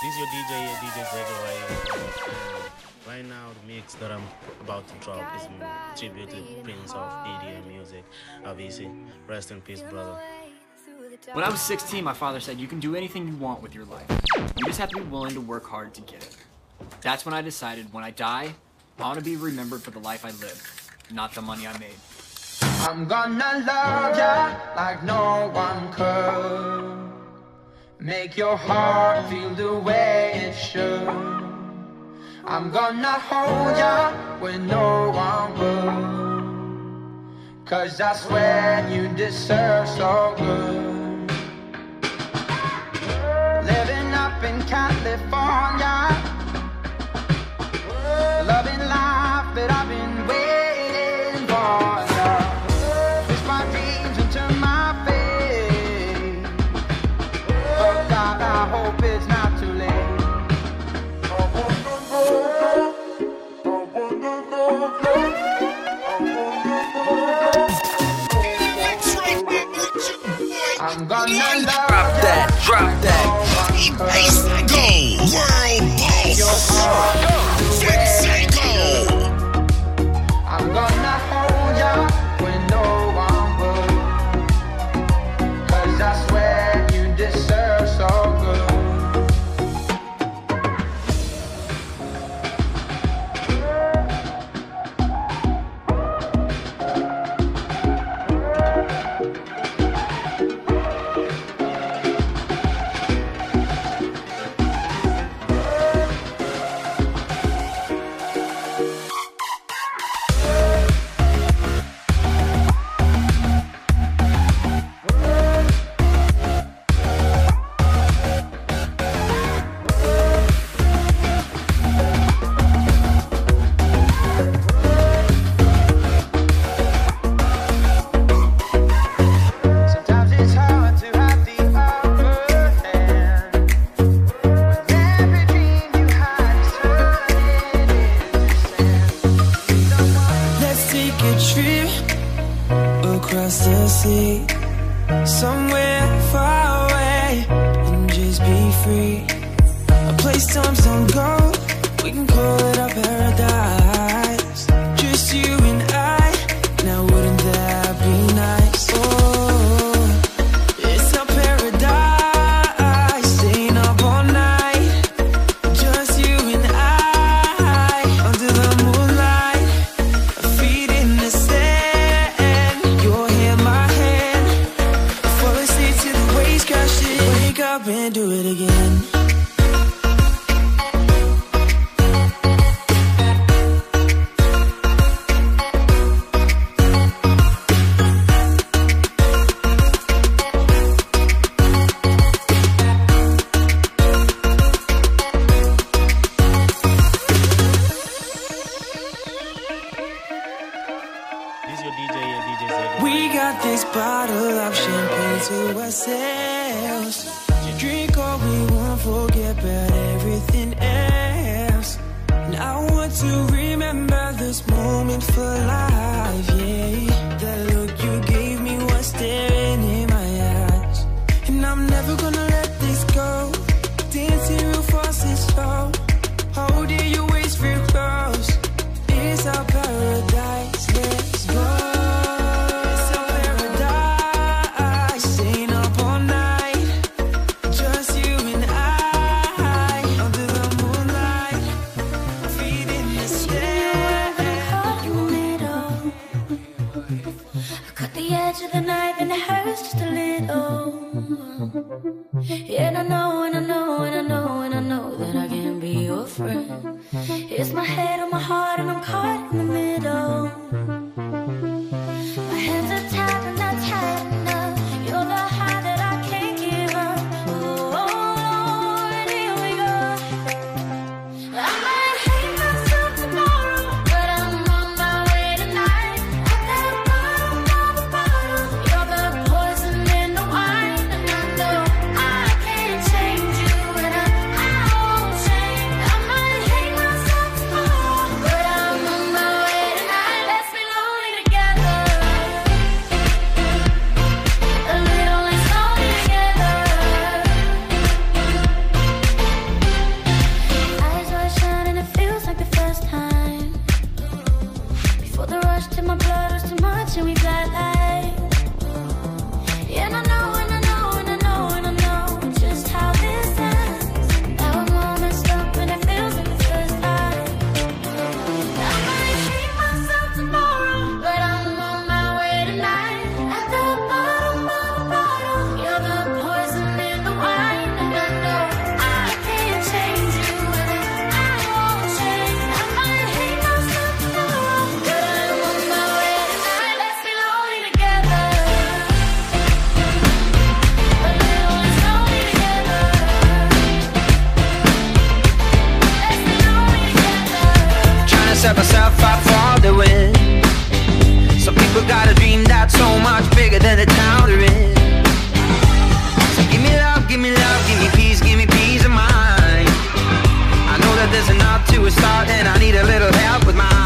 This is your DJ here, DJ Zedro right Right now, the mix that I'm about to drop is a tribute to Prince of EDM music, obviously. Rest in peace, brother. When I was 16, my father said, you can do anything you want with your life. You just have to be willing to work hard to get it. That's when I decided when I die, I want to be remembered for the life I lived, not the money I made. I'm gonna love ya like no one could. Make your heart feel the way it should. I'm gonna hold ya when no one will. Cause I swear you deserve so good. Living up in California. Gonna Drop that, drop that. Go. World boss. set myself up for the win. Some people got a dream that's so much bigger than the town they're in. So give me love, give me love, give me peace, give me peace of mind. I know that there's enough to a start, and I need a little help with mine.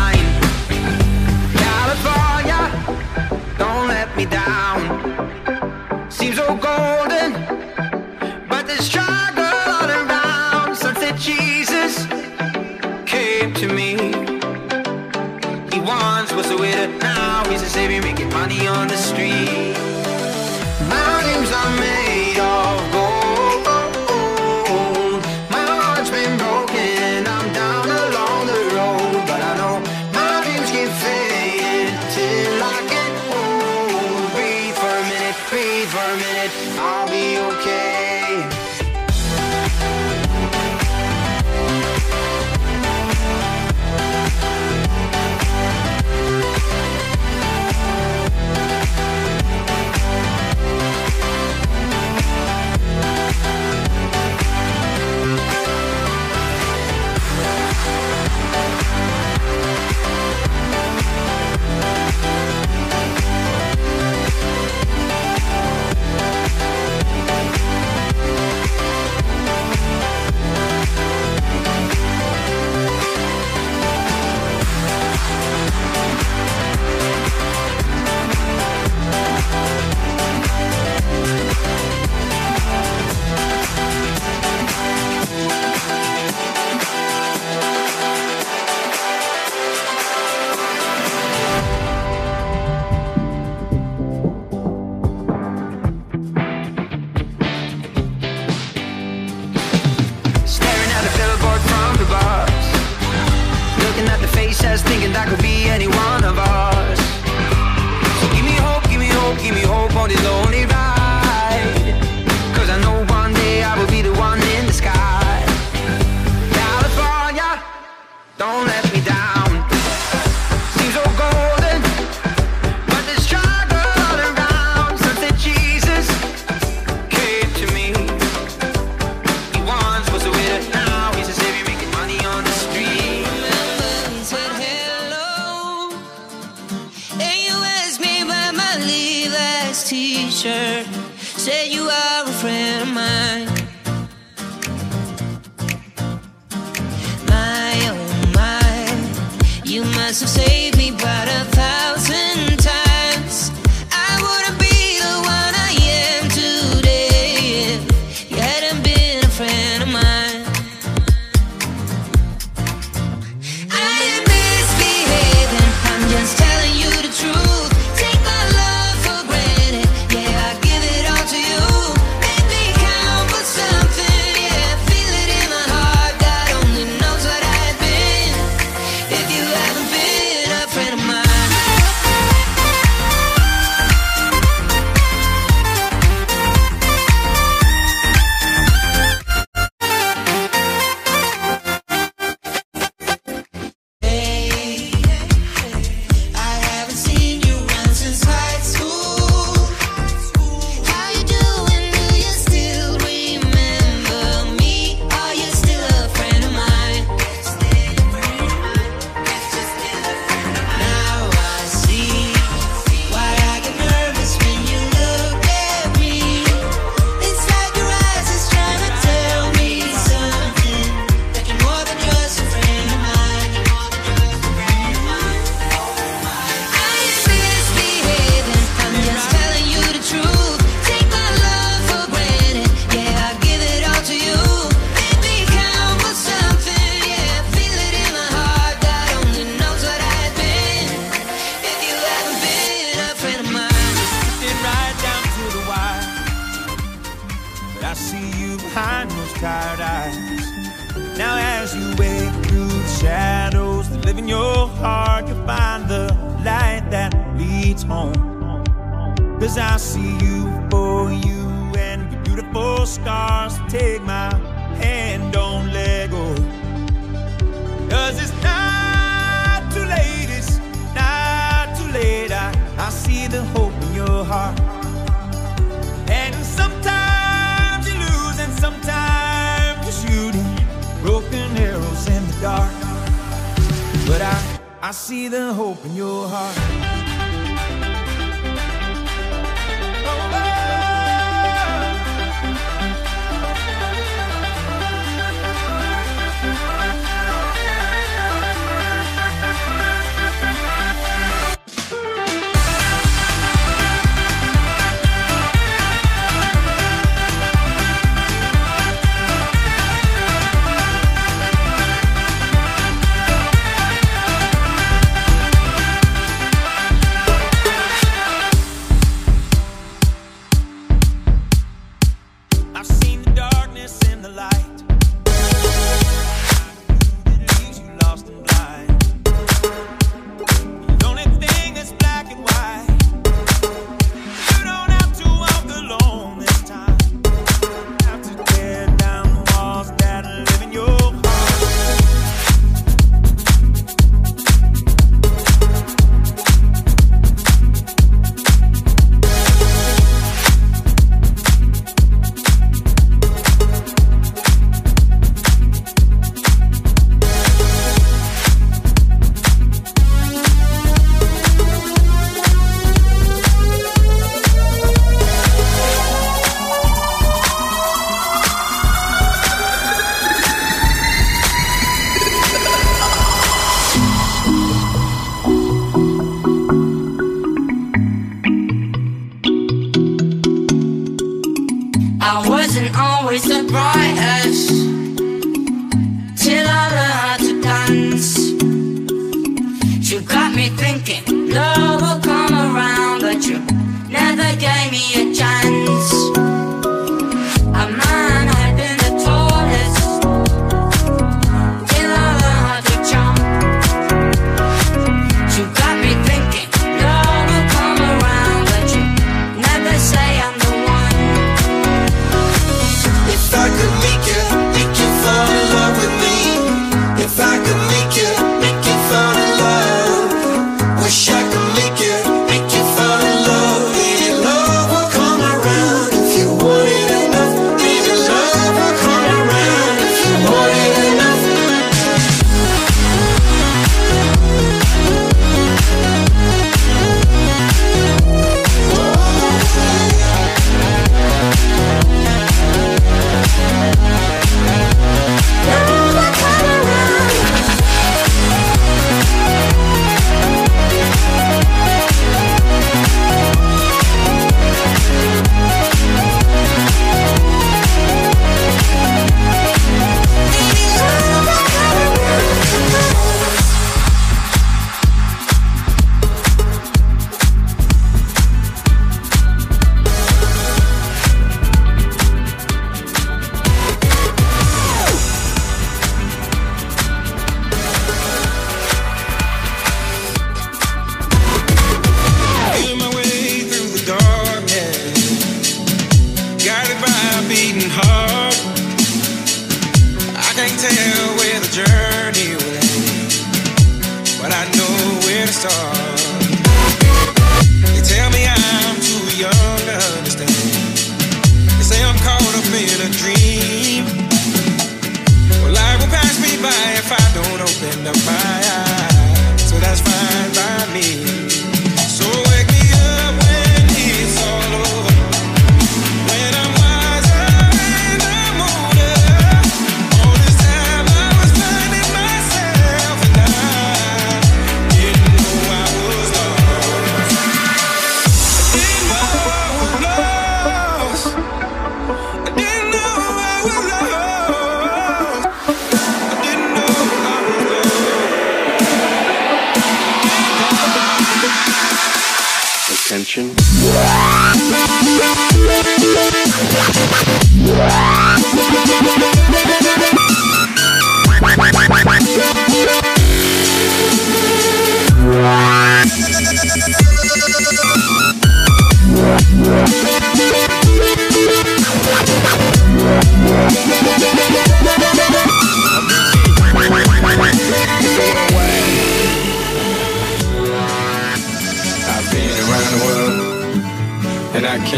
they making money on the street. says thinking that could be any one of us. So give me hope, give me hope, give me hope on this lonely ride.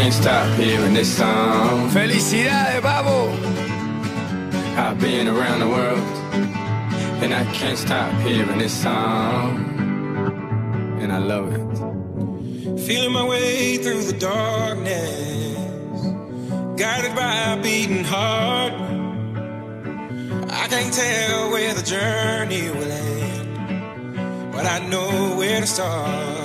Can't stop hearing this song. Felicidades, babo! I've been around the world, and I can't stop hearing this song. And I love it. Feeling my way through the darkness, guided by a beating heart. I can't tell where the journey will end, but I know where to start.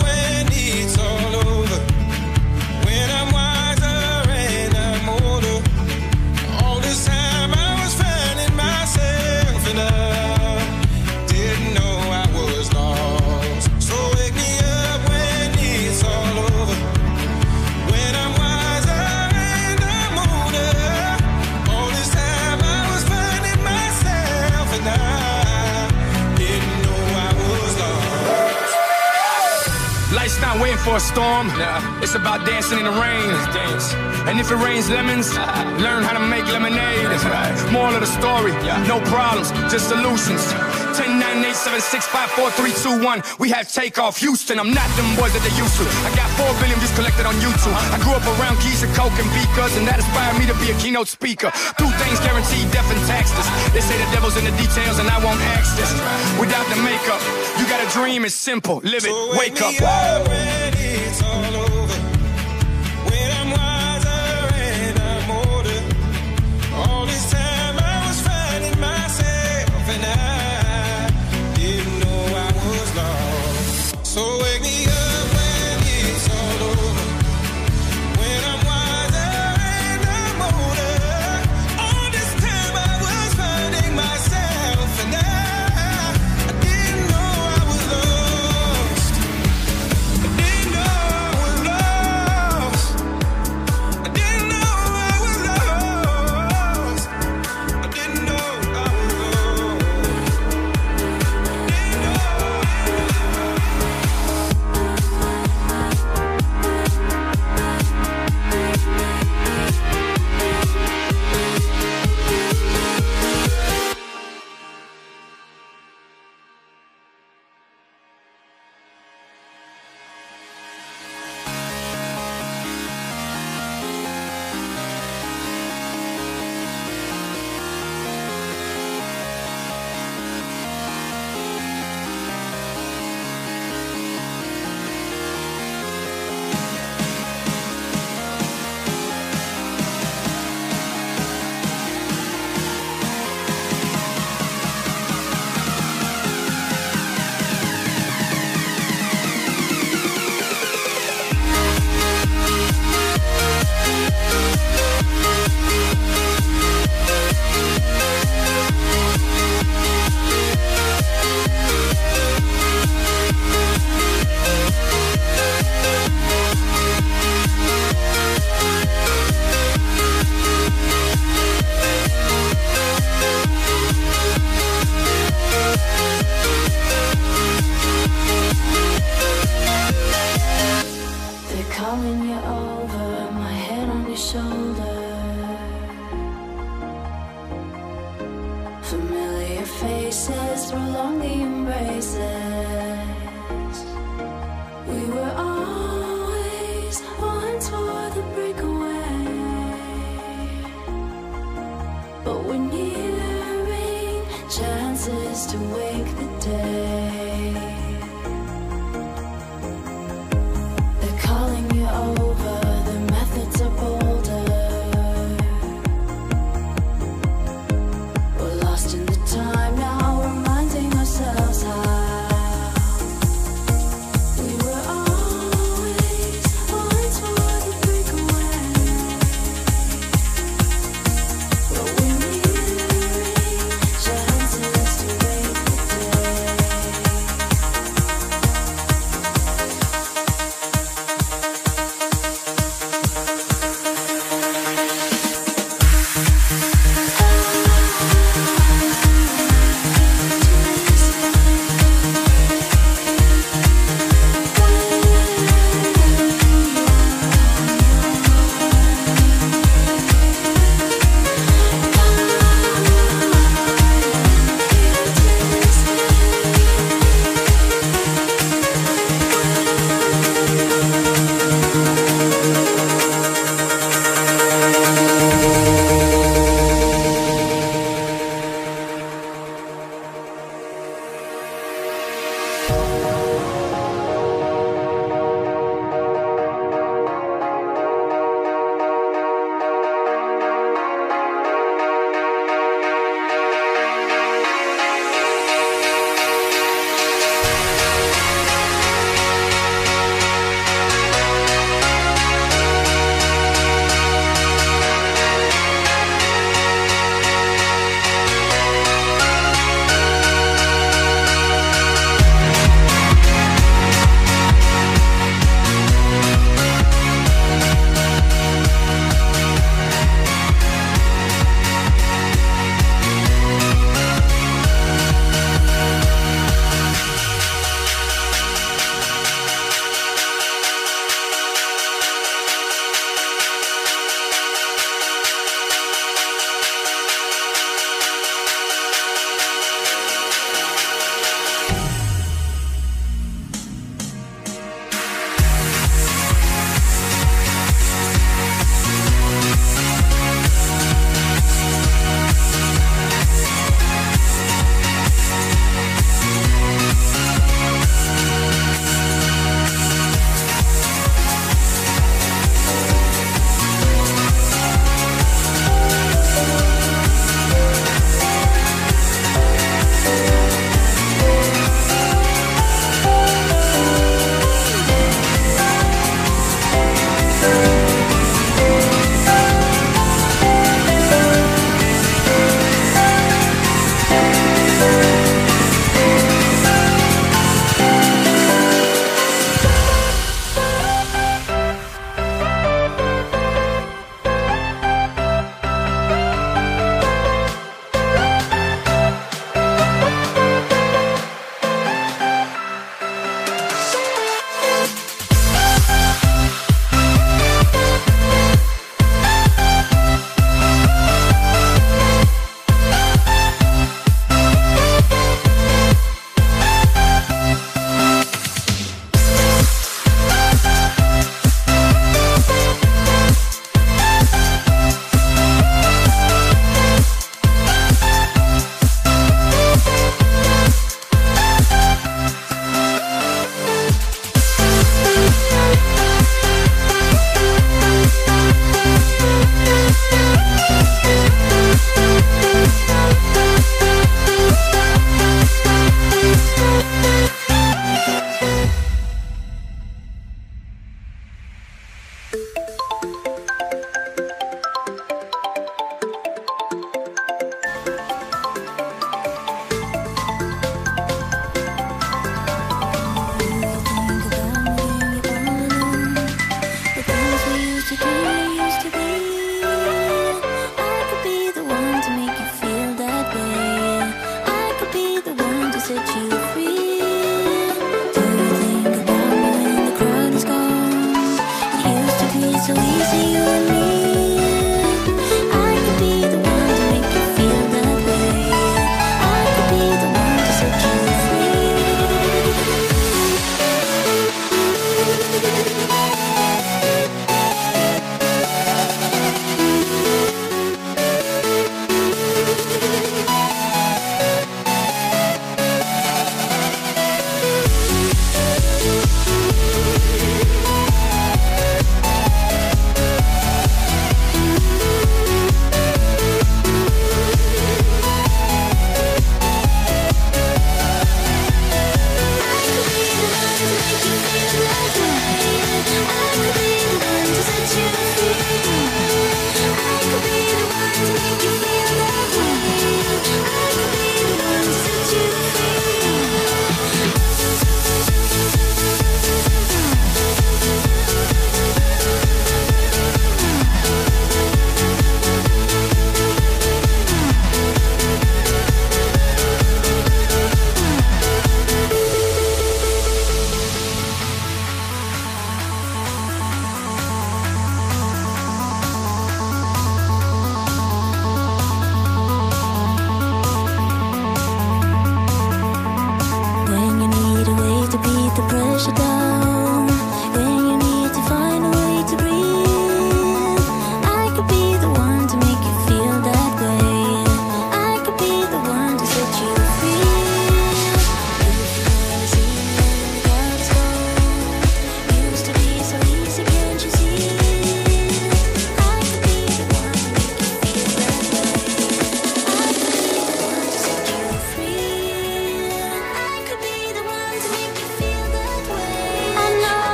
for a storm. Nah. It's about dancing in the rain. dance. And if it rains lemons, learn how to make lemonade. Moral of the story, yeah. no problems, just solutions. 10, 9, 8, 7, 6, 5, 4, 3, 2, 1. We have takeoff. Houston, I'm not them boys that they used to. I got 4 billion views collected on YouTube. I grew up around keys and coke and beakers, and that inspired me to be a keynote speaker. Two things guaranteed death and taxes. They say the devil's in the details, and I won't ask this. Without the makeup, you got a dream, it's simple. Live it, wake up. It's all over. Shoulder. Familiar faces prolong the embraces.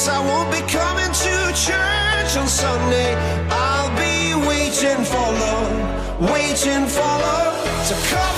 guess I won't be coming to church on Sunday. I'll be waiting for love, waiting for love to come.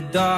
dark.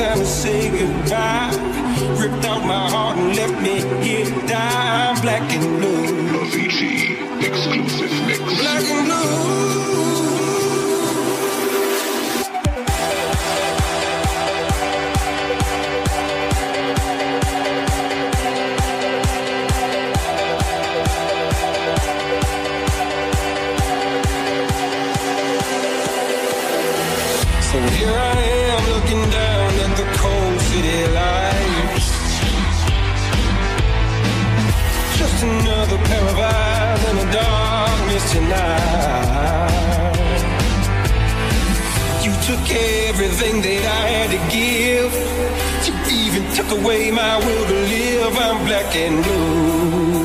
time to say goodbye. Ripped out my heart and left me here dying. Black and blue. Avicii exclusive mix. Black and blue. everything that I had to give. You even took away my will to live. I'm black and blue.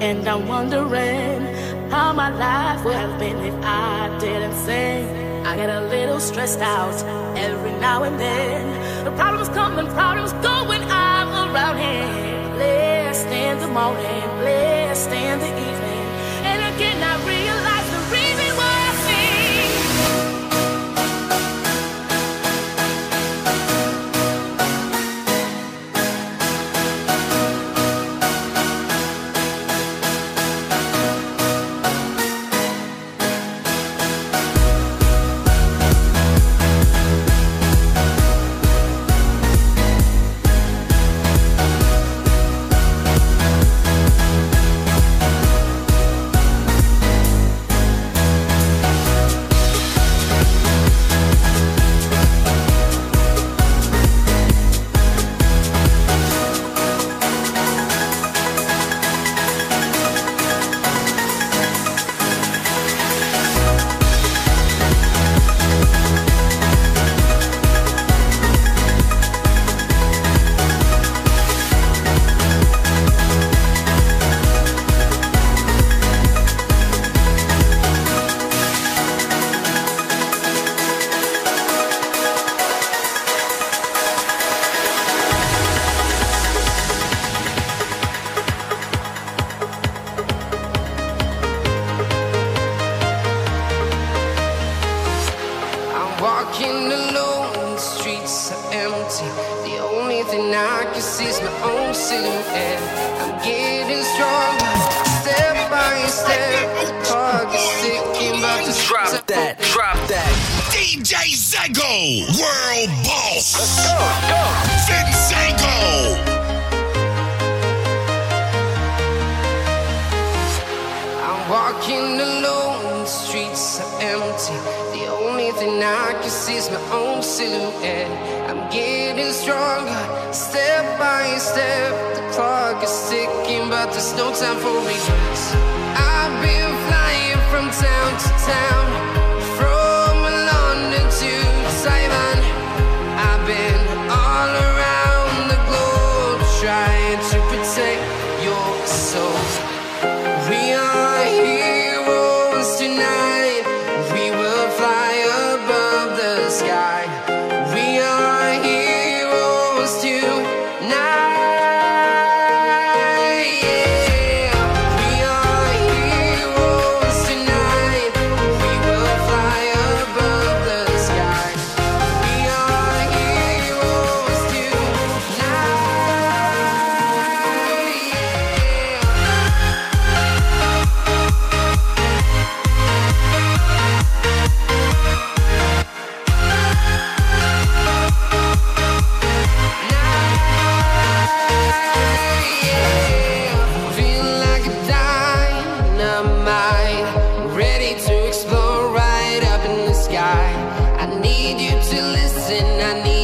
And I'm wondering how my life would have been if I didn't sing. I get a little stressed out every now and then. The problems come and problems go. Zego, World Boss. Let's go, go. I'm walking alone, the streets are empty. The only thing I can see is my own silhouette. I'm getting stronger, step by step. The clock is ticking, but there's no time for regrets. I've been flying from town to town. need you to listen. I need